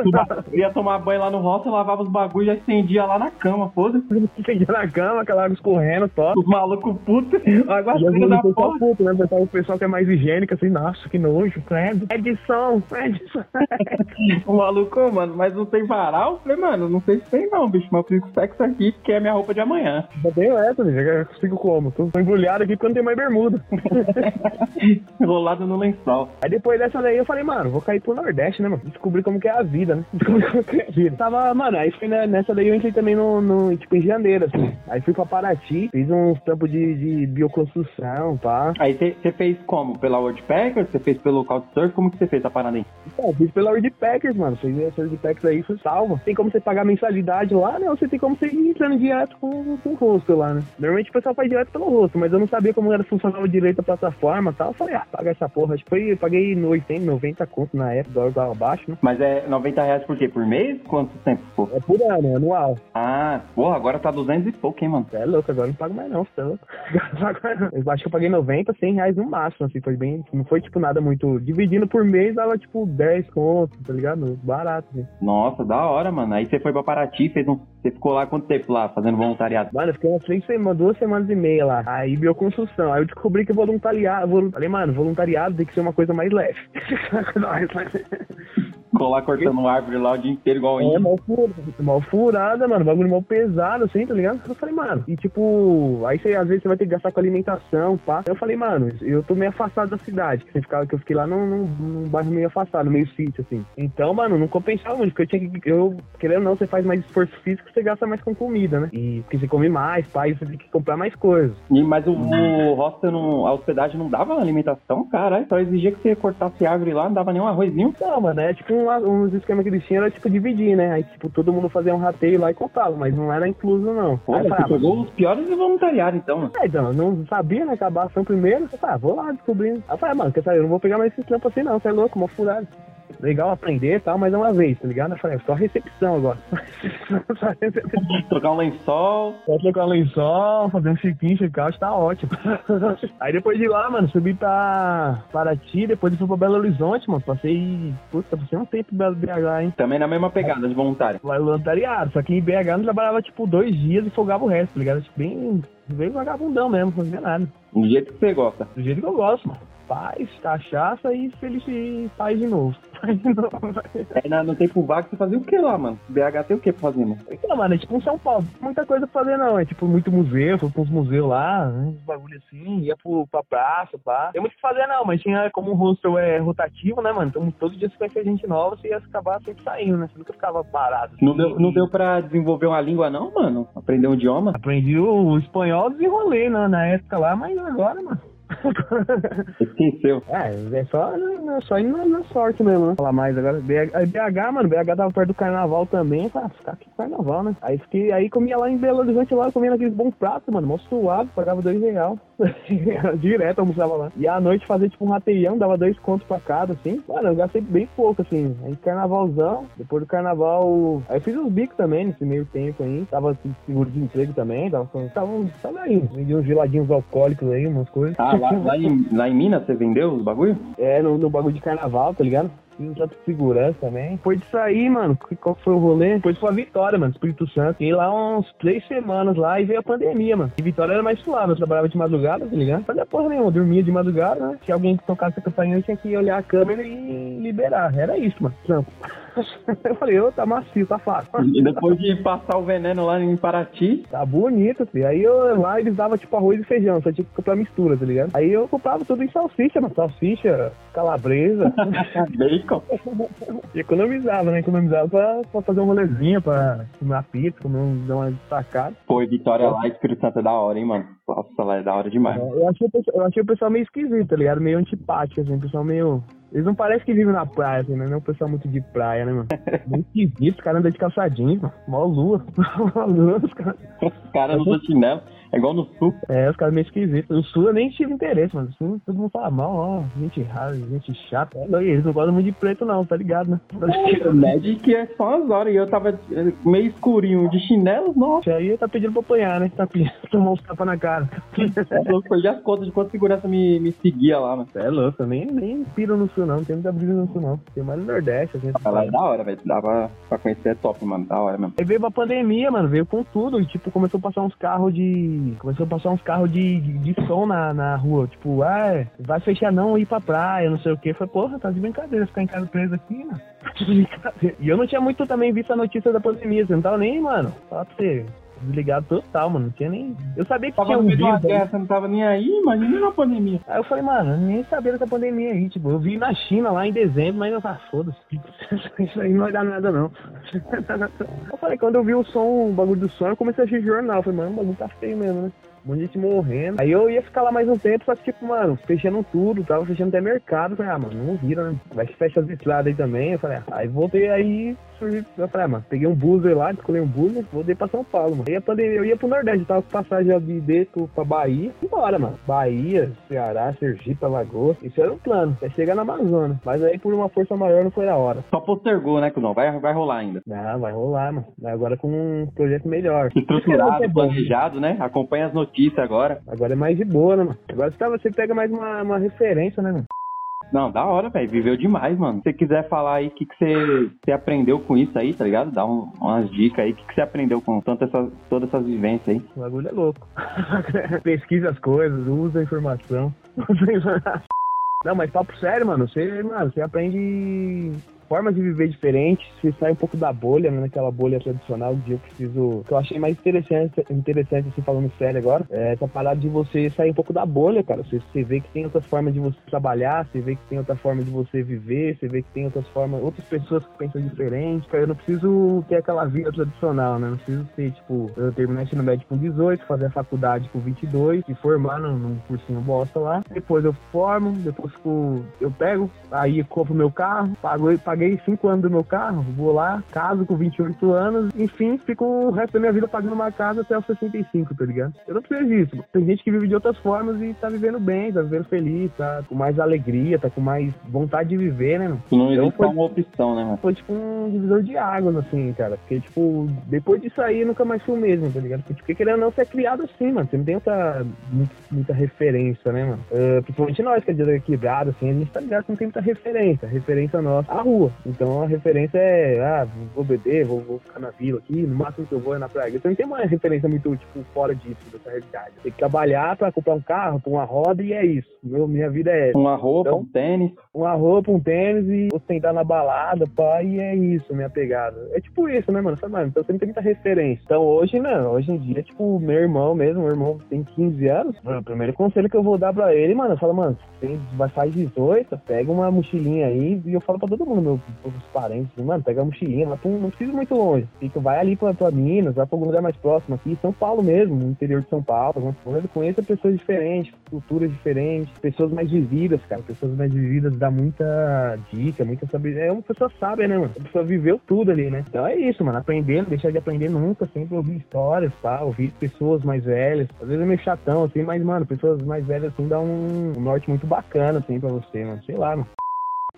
Ba- ia tomar banho lá no hostel, lavava os bagulhos e já estendia lá na cama, foda-se. Fiquei na cama, aquela água escorrendo, top. Os malucos putos, água fria da porra. puto, né? O pessoal, que é mais higiênico, assim, nossa, que nojo, credo. Edição, edição. O maluco, "Ô, mano, mas não tem varal? Eu falei, mano, não sei se tem não, bicho, mas eu com sexo aqui porque é minha roupa de amanhã. Já tenho essa, bicho, eu consigo como? Tô embrulhado aqui porque não tem mais bermuda. Enrolado no lençol. Aí depois dessa daí eu falei, mano, vou cair pro Nordeste, né, mano? Descobrir como que é a vida, né? Vida. Tava, mano, aí foi nessa daí eu entrei também no, no, tipo, em janeiro, assim. Aí fui pra Paraty, fiz uns tampos de, de bioconstrução, pá. Aí você fez como? Pela Wordpacker? Você fez pelo Couchsurf? Como que você fez a parada aí? Então, fiz pela Wordpackers, mano. Fiz essa Wordpackers aí, foi salva. Tem como você pagar mensalidade lá, né? Ou você tem como você ir entrando direto com, com o rosto lá, né? Normalmente o pessoal faz direto pelo rosto, mas eu não sabia como era funcionava direito a plataforma e tal. Eu falei, ah, paga essa porra. Acho que foi, eu paguei 80, 90 conto na época, dólar tava baixo, né? Mas é 90 reais por quê? Por mês? Quanto tempo ficou? É por ano, é anual. Ah, porra, agora tá 200 e pouco, hein, mano? Você é louco, agora não pago mais não, você é louco. Eu acho que eu paguei 90, 100 reais no máximo, assim, foi bem, não foi tipo nada muito, dividindo por mês dava tipo 10 conto, tá ligado? Barato, assim. Nossa, da hora, mano. Aí você foi pra Paraty, fez um. Você ficou lá quanto tempo lá, fazendo voluntariado? Mano, eu fiquei umas três semanas, duas semanas e meia lá. Aí bioconstrução. Aí eu descobri que voluntariado. volu- Falei, mano, voluntariado tem que ser uma coisa mais leve. Lá cortando árvore lá o dia inteiro, igual É, índio. mal furada, mal furada, mano. Bagulho mal pesado, assim, tá ligado? Eu falei, mano, e tipo, aí você, às vezes você vai ter que gastar com alimentação, pá. Eu falei, mano, eu tô meio afastado da cidade. Que, ficava, que eu fiquei lá num, num, num bairro meio afastado, meio sítio, assim. Então, mano, não compensava muito, porque eu tinha que. Eu, querendo ou não, você faz mais esforço físico, você gasta mais com comida, né? E porque você come mais, pá, e você tem que comprar mais coisas. E- Mas o, o hostel, não, a hospedagem não dava alimentação, caralho. Só exigia que você cortasse árvore lá, não dava nem um arrozinho. Não, mano, é tipo um, uns esquemas que eles tinham, era tipo dividir, né? Aí, tipo, todo mundo fazia um rateio lá e comprava, mas não era incluso, não. Eu você pegou os piores e voluntariado, então, mano. É, então, não sabia, né, que a ação primeiro. Eu falei, ah, vou lá descobrindo. Aí eu falei, ah, mano, quer saber, eu não vou pegar mais esse trampo assim não, você é louco, uma furada. Legal aprender e tal, mas é uma vez, tá ligado? Eu falei, só recepção agora. só recepção. Trocar um lençol. Só trocar lençol, fazer um chiquinho, check-out, tá ótimo. Aí depois de lá, mano, subi pra Paraty, depois eu fui pra Belo Horizonte, mano. Passei, puta, passei um tempo em Belo BH, hein. Também na mesma pegada de voluntário. Voluntariado, só que em BH não trabalhava tipo dois dias e folgava o resto, tá ligado? Tipo, bem, bem vagabundão mesmo, não fazia nada. Do jeito que você gosta. Do jeito que eu gosto, mano. Paz, cachaça e feliz e paz de novo. Paz de novo. Aí na, no tempo vago você fazia o que lá, mano? BH tem o que pra fazer, mano? Então, mano, é tipo um São Paulo. Muita coisa pra fazer, não. É tipo muito museu, fui pra uns museus lá, uns bagulho assim, ia pro, pra praça, pá. Tem muito o que fazer, não, mas tinha como o hostel é rotativo, né, mano? Então todo dia você conhecia gente nova, você ia acabar sempre saindo, né? Você nunca ficava parado. Não deu, não deu pra desenvolver uma língua, não, mano? Aprender um idioma? Aprendi o espanhol, desenrolei na, na época lá, mas agora, mano. É, é só, é só indo na, na sorte mesmo, né? Falar mais agora. BH, aí BH, mano, BH tava perto do carnaval também. Falei, ah, ficar aqui no carnaval, né? Aí fiquei, aí comia lá em Belo Horizonte lá, comia naqueles bons pratos, mano, mó suave, pagava dois real. Direto almoçava lá. E à noite fazer tipo um rateião, dava dois contos pra cada, assim. Mano, eu gastei bem pouco, assim. Aí carnavalzão, depois do carnaval. Aí eu fiz uns bicos também nesse meio tempo aí. Tava com seguro de emprego também, tava, tava, tava aí. Vendi uns geladinhos alcoólicos aí, umas coisas. Ah, lá, lá, em, lá em Minas você vendeu os bagulho? É, no, no bagulho de carnaval, tá ligado? De segurança também. Depois disso aí, mano, qual foi o rolê? Depois foi a Vitória, mano, Espírito Santo. Fiquei lá uns três semanas lá e veio a pandemia, mano. E Vitória era mais suave, eu trabalhava de madrugada, tá ligado? Fazia porra nenhuma, eu dormia de madrugada, né? Se alguém tocasse a campainha, eu tinha que olhar a câmera e liberar. Era isso, mano. Trampo. Eu falei, ô, tá macio, tá fácil. E depois de passar o veneno lá em Paraty, Tá bonito, filho. Aí eu lá eles davam tipo arroz e feijão, só tinha que comprar mistura, tá ligado? Aí eu comprava tudo em salsicha, mano. Salsicha, calabresa. bacon. E economizava, né? Economizava pra, pra fazer um rolezinho, pra comer uma pizza, comer um, dar uma sacada. Pô, Vitória lá, Espírito Santo é da hora, hein, mano? Nossa, lá é da hora demais. Eu achei, o pessoal- eu achei o pessoal meio esquisito, tá ligado? Meio antipático, assim, o pessoal meio. Eles não parecem que vivem na praia, assim, né? Não é um pessoal muito de praia, né, mano? Muito esquisito, os caras andam de calçadinho, mano. Mó lua. Mó lua, os caras. Os caras não chinelo. É igual no sul. É, os caras meio esquisitos. No sul eu nem tive interesse, mano. No sul todo mundo fala mal, ó. Gente rara, gente chata. É, não, eles não gostam muito de preto, não, tá ligado, né? O Magic é só umas horas e eu tava eh, meio escurinho de chinelo, nossa. Aí tá pedindo pra apanhar, né? Tá pedindo pra tomar uns tapas na cara. Eu perdi as contas de quanto segurança me, me seguia lá, mano. É louco, eu nem, nem piro no sul, não. Não tem muita brisa no sul, não. Tem mais no Nordeste, assim. Pra lá é da hora, velho. Dá pra, pra conhecer, é top, mano. Da hora mesmo. Aí veio a pandemia, mano, veio com tudo. E, tipo, começou a passar uns carros de. Começou a passar uns carros de, de, de som na, na rua. Tipo, ah, vai fechar não ir pra praia, não sei o quê. Foi, porra, tá de brincadeira ficar em casa preso aqui, mano. Brincadeira. E eu não tinha muito também visto a notícia da pandemia. Você não tava nem, mano. Fala pra você. Desligado total, mano. Não tinha nem. Eu sabia que Tava tinha um uma vírus. aí. guerra, você não tava nem aí, imagina na pandemia. Aí eu falei, mano, nem sabia dessa pandemia aí. Tipo, eu vi na China lá em dezembro, mas eu falei, ah, foda-se. Isso aí não vai dar nada, não. Eu falei, quando eu vi o som, o bagulho do som, eu comecei a assistir jornal. Eu falei, mano, o bagulho tá feio mesmo, né? Um monte de gente morrendo. Aí eu ia ficar lá mais um tempo, só que, tipo, mano, fechando tudo, tava fechando até mercado. Falei, ah, mano, não vira, né? Vai que fecha as estradas aí também. Eu falei, ah, aí voltei aí, surgiu- eu falei, ah, mano, peguei um buzzer lá, escolhi um buzzer, voltei pra São Paulo, mano. Aí a pandemia, eu ia pro Nordeste, tava com passagem de dentro pra Bahia, e embora, mano. Bahia, Ceará, Sergipe, Alagoas, isso era o plano, é chegar na Amazônia. Mas aí, por uma força maior, não foi da hora. Só postergou, né, Cudão? Vai, vai rolar ainda. Ah, vai rolar, mano. Agora com um projeto melhor. Estruturado, É bom. planejado, né? Acompanha as notícias agora. Agora é mais de boa, né, mano? Agora você, tá, você pega mais uma, uma referência, né, mano? Não, da hora, velho. Viveu demais, mano. Se você quiser falar aí o que, que você, aprendeu com isso aí, tá ligado? Dá um- umas dicas aí. O que, que você aprendeu com tanto essa, todas essas vivências aí? O bagulho é louco. Pesquisa as coisas. Usa a informação. Não, mas papo sério, mano. Você, mano, você aprende formas de viver diferentes, você sai um pouco da bolha, né, naquela bolha tradicional de eu preciso. Que eu achei mais interessante, interessante assim, falando sério agora, é essa parada de você sair um pouco da bolha, cara. Você, você vê que tem outras formas de você trabalhar, você vê que tem outra forma de você viver, você vê que tem outras formas, outras pessoas que pensam diferente. Cara, eu não preciso ter aquela vida tradicional, né? Não preciso ter, tipo, eu terminar ensino médio com 18, fazer a faculdade com 22, me formar num, num cursinho bosta lá. Depois eu formo, depois fico, eu pego, aí eu compro meu carro, pago, paguei 5 anos do meu carro, vou lá, caso com 28 anos, enfim, fico o resto da minha vida pagando uma casa até os 65, tá ligado? Eu não preciso disso. Tem gente que vive de outras formas e tá vivendo bem, tá vivendo feliz, tá com mais alegria, tá com mais vontade de viver, né, mano? Não Eu existe só uma opção, né, mano? foi tipo um divisor de águas, assim, cara. Porque, tipo, depois disso aí, eu nunca mais fui o mesmo, tá ligado? Porque, porque querendo ou não, você é criado assim, mano. Você não tem outra, muito- muita referência, né, mano? Ah, principalmente nós, que é de quebrado, assim, a gente tá ligado que não tem muita referência. A referência nossa, a rua. Então, a referência é, ah, vou beber, vou, vou ficar na vila aqui, no máximo que eu vou é na praia. Você não tem uma referência muito, tipo, fora disso, dessa realidade. Tem que trabalhar pra comprar um carro, pra uma roda e é isso. Meu, minha vida é essa Uma roupa, Então- um tênis. uma roupa, um tênis e ostentar na balada, pá, e é isso, minha pegada. É tipo isso, né, mano? Sabe, mano? Então você não tem muita referência. Então hoje, não, hoje em dia, tipo, meu irmão mesmo, meu irmão tem 15 anos, mano, o primeiro conselho que eu vou dar pra ele, mano, eu falo, mano, você vai faz 18, pega uma mochilinha aí, e eu falo pra todo mundo, meus, meus parentes, mano, pega a mochilinha, não precisa muito longe. Fica, vai ali pra, pra Minas, vai pra algum lugar mais próximo aqui, São Paulo mesmo, no interior de São Paulo, alguma coisa, conheça pessoas diferentes, culturas diferentes, pessoas mais vividas, cara. Pessoas mais vividas dá muita dica, muita sabedoria. É uma pessoa sábia, né, mano? A pessoa viveu tudo ali, né? Então é isso, mano. Aprender, não deixar de aprender nunca, sempre ouvir histórias, tá? Ouvir pessoas mais velhas. Às vezes é meio chatão, assim, mas, mano, pessoas mais velhas, assim, dá um, um norte muito bacana, assim, pra você, mano. Sei lá, mano.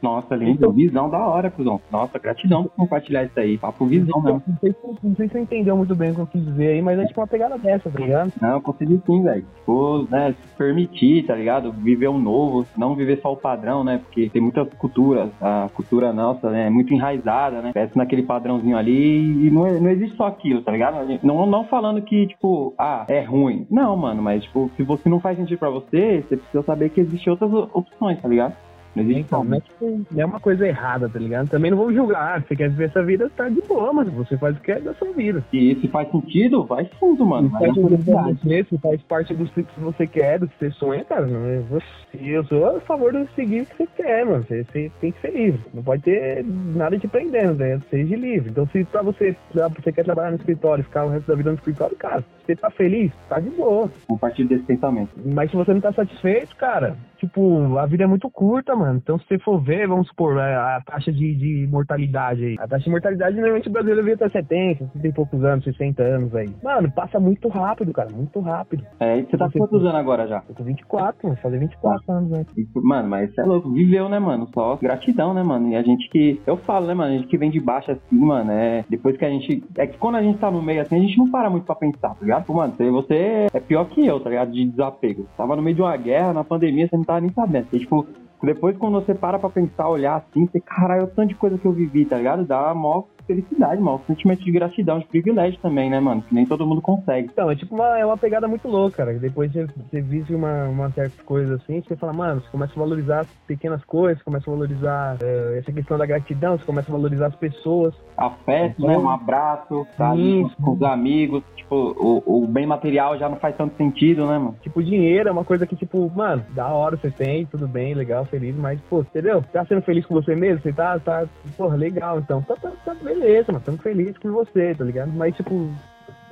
Nossa, lindo. Visão da hora, cuzão. Nossa, gratidão por compartilhar isso aí. Papo visão mesmo. Não sei, se- não sei se você entendeu muito bem o que eu quis dizer aí, mas é tipo uma pegada dessa, tá ligado? Não, eu consegui sim, velho. Tipo, né, se permitir, tá ligado? Viver um novo, não viver só o padrão, né? Porque tem muitas culturas, a cultura nossa né, é muito enraizada, né? Peça naquele padrãozinho ali e não, não existe só aquilo, tá ligado? Não, não falando que, tipo, ah, é ruim. Não, mano, mas, tipo, se você não faz sentido pra você, você precisa saber que existem outras o- opções, tá ligado? Não existe Então, é, uma coisa errada, tá ligado? Também não vou julgar. Você quer viver essa vida, tá de boa, mano. Você faz o que é da sua vida. E se faz sentido, vai fundo, mano. Se faz você, se faz parte do que você quer, do que você sonha, cara. Eu sou a favor de seguir o que você quer, mano. Você, você tem que ser livre. Não pode ter nada te prendendo, né? Seja livre. Então, se pra você, pra você quer trabalhar no escritório, ficar o resto da vida no escritório, cara, você tá feliz, tá de boa. Compartilho desse pensamento. Mas se você não tá satisfeito, cara, tipo, a vida é muito curta, mano. Então, se você for ver, vamos supor, a, a taxa de, de mortalidade aí. A taxa de mortalidade, normalmente, o Brasil devia ter 70, 70 e poucos anos, 60 anos aí. Mano, passa muito rápido, cara, muito rápido. É, e você tá com quantos anos agora já? Eu tô 24, mano, fazer 24 anos, né? Mano, mas isso é louco. Viveu, né, mano? Só gratidão, né, mano? E a gente que. Eu falo, né, mano? A gente que vem de baixo assim, mano, é. Depois que a gente. É que quando a gente tá no meio assim, a gente não para muito pra pensar, tá ligado? Pô, mano, você é pior que eu, tá ligado? De desapego. Tava no meio de uma guerra, na pandemia, você não tava nem sabendo. E, tipo, depois quando você para pra pensar, olhar assim, você, caralho, o tanto de coisa que eu vivi, tá ligado? Dá mó felicidade, mano. Um sentimento de gratidão, de privilégio também, né, mano? Que nem todo mundo consegue. Então, é tipo uma, é uma pegada muito louca, cara. Depois você, você vive uma, uma certa coisa assim, você fala, mano, você começa a valorizar as pequenas coisas, você começa a valorizar eh, essa questão da gratidão, você começa a valorizar as pessoas. Afeto, né? Um abraço, sabe? Isso. Com os amigos. Tipo, o, o bem material já não faz tanto sentido, né, mano? Tipo, dinheiro é uma coisa que, tipo, mano, da hora você tem, tudo bem, legal, feliz, mas, pô, entendeu? Tá sendo feliz com você mesmo? Você tá, tá, porra, legal, então, tá, tá, tá beleza, mano, estamos felizes com você, tá ligado? Mas, tipo,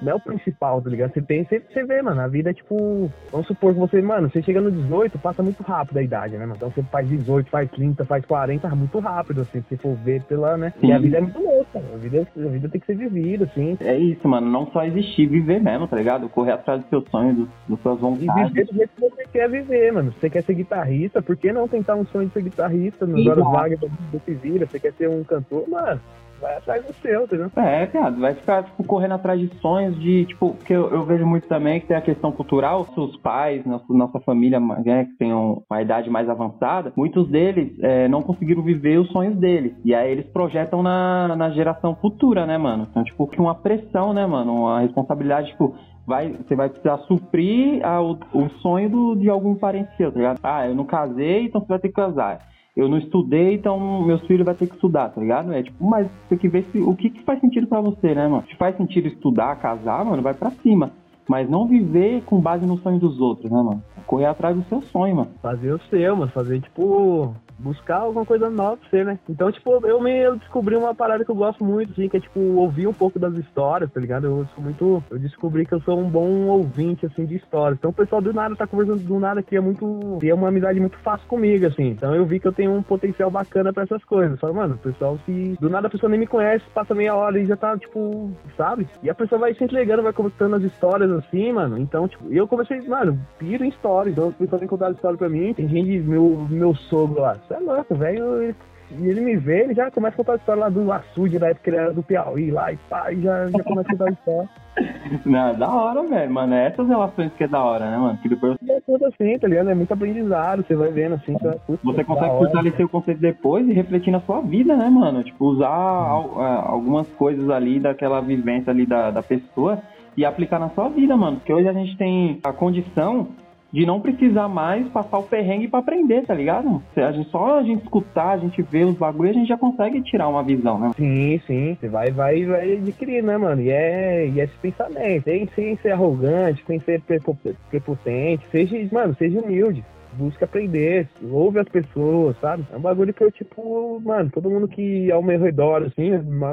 não é o principal, tá ligado? Você tem, você, você vê, mano, a vida é tipo, vamos supor que você, mano, você chega no 18, passa muito rápido a idade, né, mano? Então você faz 18, faz 30, faz 40, muito rápido, assim, se você for ver pela, né? E a Sim. vida é muito louca, a vida, a vida tem que ser vivida, assim. É isso, mano. Não só existir, viver mesmo, tá ligado? Correr atrás dos seus sonhos, dos, das suas E vontades. viver do jeito que você quer viver, mano. Se você quer ser guitarrista, por que não tentar um sonho de ser guitarrista nas horas vagas do se vira? Você quer ser um cantor, mano, vai atrás do seu, entendeu? É, viado, vai ficar, tipo, correndo atrás de sonhos de, tipo, que eu, eu vejo muito também que tem a questão cultural, seus pais, nossa, nossa família, né, que tem um- uma idade mais avançada, muitos deles é, não conseguiram viver os sonhos deles. E aí eles projetam na, na geração futura, né, mano? Então, tipo, que uma pressão, né, mano? Uma responsabilidade, tipo, vai, você vai precisar suprir a- o, o sonho do- de algum parente seu, tá ligado? Ah, eu não casei, então você vai ter que casar. Eu não estudei, então meus filhos vão ter que estudar, tá ligado? É tipo, mas tem que ver se, o que, que faz sentido pra você, né, mano? Se faz sentido estudar, casar, mano, vai pra cima. Mas não viver com base no sonho dos outros, né, mano? Correr atrás do seu sonho, mano. Fazer o seu, mano. Fazer, tipo, buscar alguma coisa nova pra você, né? Então, tipo, eu me eu descobri uma parada que eu gosto muito, assim, que é, tipo, ouvir um pouco das histórias, tá ligado? Eu sou muito. Eu descobri que eu sou um bom ouvinte, assim, de histórias. Então, o pessoal do nada tá conversando do nada é muito. É uma amizade muito fácil comigo, assim. Então, eu vi que eu tenho um potencial bacana pra essas coisas. Fala, mano, o pessoal, se do nada a pessoa nem me conhece, passa meia hora e já tá, tipo, sabe? E a pessoa vai se entregando, vai contando as histórias, assim, mano. Então, tipo, eu comecei, mano, piro em história. Então, as pessoas vêm contar história pra mim. Tem gente, meu, meu sogro lá, você é louco, velho. E ele me vê, ele já começa a contar a história lá do açude, da época que ele era do Piauí lá, e pá, e já, já começa a contar a história. Não, é da hora, velho, mano. É essas relações que é da hora, né, mano? Que depois é tudo assim, tá ligado? É muito aprendizado, você vai vendo assim, você, você da consegue fortalecer o conceito depois e refletir na sua vida, né, mano? Tipo, usar ah, algumas coisas ali daquela vivência ali da, da pessoa e aplicar na sua vida, mano. Porque hoje a gente tem a condição de não precisar mais passar o perrengue pra aprender, tá ligado? A gente, só a gente escutar, a gente ver os bagulhos, a gente já consegue tirar uma visão, né? Sim, sim. Você vai, vai, vai adquirir, né, mano? E é, e é esse pensamento. Sem, sem ser arrogante, sem ser prepo- prepotente. Seja, mano, seja humilde. Busca aprender, ouve as pessoas, sabe? É um bagulho que eu, tipo, mano, todo mundo que ao meu redor, assim,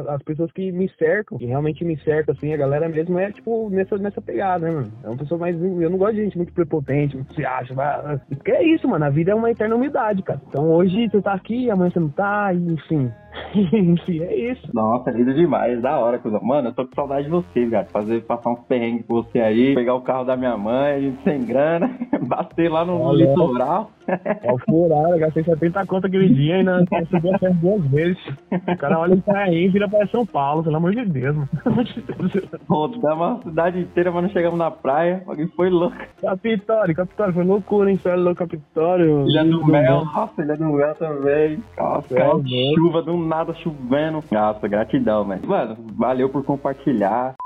as pessoas que me cercam, que realmente me cercam, assim, a galera mesmo é, tipo, nessa, nessa pegada, né, mano? É uma pessoa mais. Eu não gosto de gente muito prepotente, muito se acha, vai- porque é isso, mano, a vida é uma eterna umidade, cara. Então hoje você tá aqui, amanhã você não tá, enfim. Enfim, é isso. Nossa, lindo demais, da hora, cuzão. Mano, eu tô com saudade de você, cara. Fazer, passar uns perrengues com você aí, pegar o carro da minha mãe, a gente sem grana, bater lá no Olha. litoral. É o furado, gastei 70 conto aquele dia e ainda subiu a duas vezes. O cara olha pra aí e vira pra São Paulo, pelo amor de Deus, mano. Rodamos a cidade inteira, mas não chegamos na praia. Alguém foi louco. Capitório, Capitório, foi loucura, hein? Você é louco, Capitório. Ilha do Mel, né? nossa, Ilha do Mel também. Nossa, É, cara, chuva do nada chovendo. Nossa, gratidão, mano. Mano, valeu por compartilhar.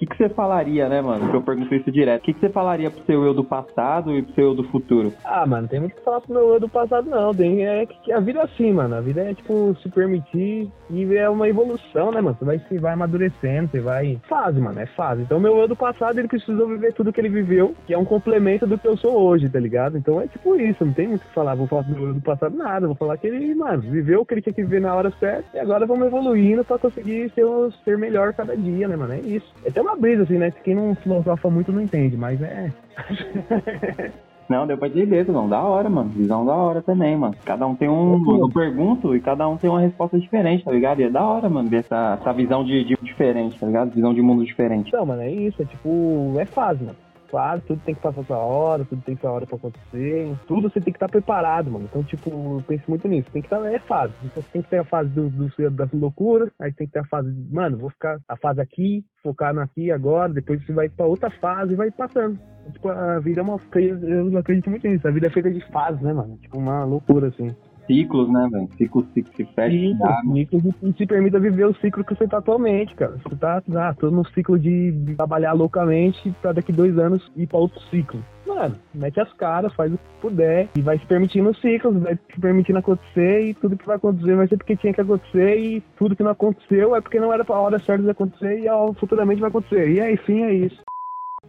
O que, que você falaria, né, mano? Que eu pergunto isso direto. O que, que você falaria pro seu eu do passado e pro seu eu do futuro? Ah, mano, tem muito que falar pro meu eu do passado, não. Tem, é que a vida é assim, mano. A vida é, tipo, se permitir e é uma evolução, né, mano? Você vai, você vai amadurecendo, você vai... Fase, mano, é fase. Então, meu eu do passado, ele precisou viver tudo que ele viveu, que é um complemento do que eu sou hoje, tá ligado? Então, é tipo isso, não tem muito o que falar. Vou falar pro meu eu do passado, nada. Vou falar que ele, mano, viveu o que ele tinha que viver na hora certa e agora vamos evoluindo pra conseguir ser, ser melhor cada dia, né, mano? É isso. É até uma brisa, assim, né? Quem não filosofa muito não entende, mas é. Não, deu pra entender, não. Da hora, mano. Visão da hora também, mano. Cada um tem um. Eu pergunto e cada um tem uma resposta diferente, tá ligado? E é da hora, mano, ver essa, essa visão de, de diferente, tá ligado? Visão de mundo diferente. Então, mano, é isso. É tipo, é fase, mano. Claro, tudo tem que passar sua hora, tudo tem sua hora pra acontecer. Tudo você tem que estar preparado, mano. Então, tipo, eu penso muito nisso. Tem que estar, é fase. Então, você tem que ter a fase do, do, das loucuras, aí tem que ter a fase de, mano, vou ficar a fase aqui, focar no aqui agora, depois você vai pra outra fase e vai passando. Tipo, a vida é uma. Eu acredito muito nisso. A vida é feita de fases, né, mano? Tipo, uma loucura, assim. Ciclos, né, velho? Ciclos se, se fecha. Ciclos, ciclos e se permita viver o ciclo que você tá atualmente, cara. Você tá, ah, tô no ciclo de trabalhar loucamente pra daqui dois anos ir pra outro ciclo. Mano, mete as caras, faz o que puder e vai se permitindo ciclos, vai se permitindo acontecer e tudo que vai acontecer vai ser porque tinha que acontecer e tudo que não aconteceu é porque não era pra hora certa de acontecer e ó, futuramente vai acontecer. E aí, enfim, é isso.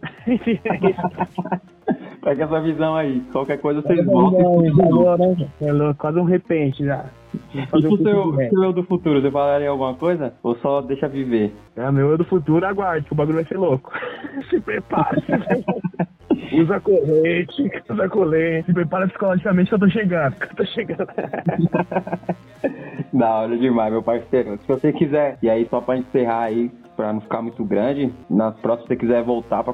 Pega essa visão aí. Qualquer coisa vocês voltam. É quase um repente já. E pro seu, seu eu do futuro, você falaria alguma coisa? Ou só deixa viver? É, meu eu do futuro, aguarde, que o bagulho vai ser louco. se prepare. usa corrente, usa corrente. Se prepara psicologicamente que eu tô chegando. Que eu tô chegando. da hora demais, meu parceiro. Se você quiser, e aí só pra encerrar aí, pra não ficar muito grande, nas próximas, se você quiser voltar pra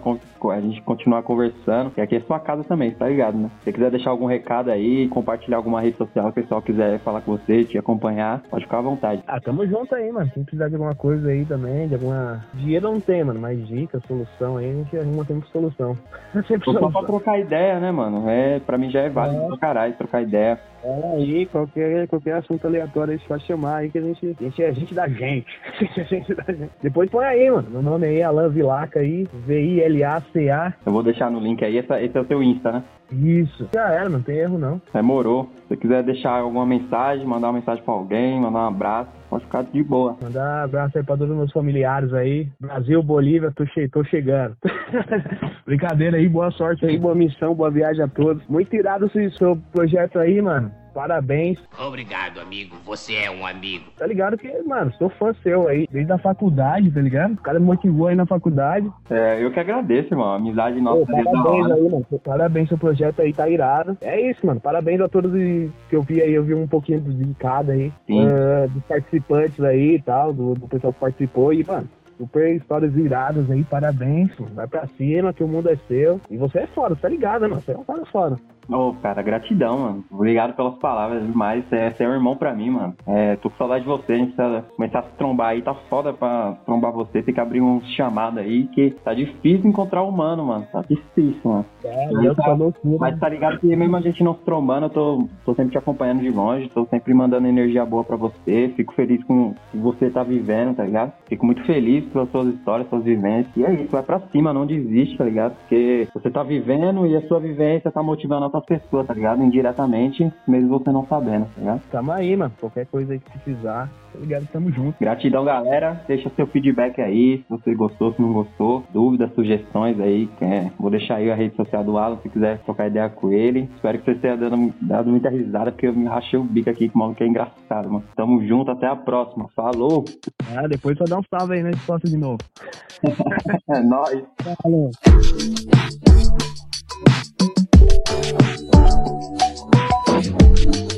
a gente continuar conversando, e aqui é sua casa também, tá ligado, né? Se você quiser deixar algum recado aí, compartilhar alguma rede social, que o pessoal quiser falar com você, te acompanhar, pode ficar à vontade. Ah, tamo junto aí, mano. Quem precisar de alguma coisa aí também, de alguma. Dinheiro não tem, mano, mas dica, solução aí, a gente arruma sempre solução. sempre solução. Só pra trocar ideia, né, mano? É, pra mim já é válido é. pra caralho trocar ideia. É, aí, qualquer, qualquer assunto aleatório aí, pode chamar aí que a gente, a gente é gente da gente. a gente da gente. Depois põe aí, mano. Meu nome aí é Alan Vilaca aí, V-I-L-A-C-A. Eu vou deixar no link aí, esse, esse é o teu Insta, né? Isso. Já era, não tem erro não. Demorou. Se você quiser deixar alguma mensagem, mandar uma mensagem pra alguém, mandar um abraço, pode ficar de boa. Mandar um abraço aí pra todos os meus familiares aí. Brasil, Bolívia, tô, che tô chegando. Brincadeira aí, boa sorte aí, boa missão, boa viagem a todos. Muito irado esse seu projeto aí, mano. Parabéns. Obrigado, amigo. Você é um amigo. Tá ligado que, mano, sou fã seu aí, desde a faculdade, tá ligado? O cara me motivou aí na faculdade. É, eu que agradeço, irmão. A amizade nossa. Pô, parabéns aí, mano. Parabéns, seu projeto aí tá irado. É isso, mano. Parabéns a todos que eu vi aí. Eu vi um pouquinho de cada aí. Uh, dos participantes aí e tal, do, do pessoal que participou. E, mano, super histórias iradas aí, parabéns, vai pra cima, que o mundo é seu. E você é foda, tá ligado, mano? Você é um cara foda. Ô, oh, cara, gratidão, mano. Obrigado pelas palavras demais. É, você é um irmão pra mim, mano. É, tô com saudade de você. A gente precisa começar a se trombar aí. Tá foda pra trombar você. Tem que abrir um chamado aí, que tá difícil encontrar o humano, mano. Tá difícil, mano. É, eu tá, loucura, Mas tá ligado que mesmo a gente não se trombando, eu tô, tô sempre te acompanhando de longe. Tô sempre mandando energia boa pra você. Fico feliz com o que você tá vivendo, tá ligado? Fico muito feliz pelas suas histórias, suas vivências. E é isso, vai pra cima, não desiste, tá ligado? Porque você tá vivendo e a sua vivência tá motivando a outras pessoas, tá ligado? Indiretamente, mesmo você não sabendo, tá ligado? Tamo aí, mano. Qualquer coisa aí que precisar, tá ligado? Tamo junto. Gratidão, galera. Deixa seu feedback aí, se você gostou, se não gostou. Dúvidas, sugestões aí. É, vou deixar aí a rede social do Alan, se quiser trocar ideia com ele. Espero que você tenha dado, dado muita risada, porque eu me rachei o bico aqui com o maluco que é engraçado, mano. Tamo junto, até a próxima. Falou! Ah, depois só dá um salve aí na né, resposta de novo. é nóis. Falou. Thank you.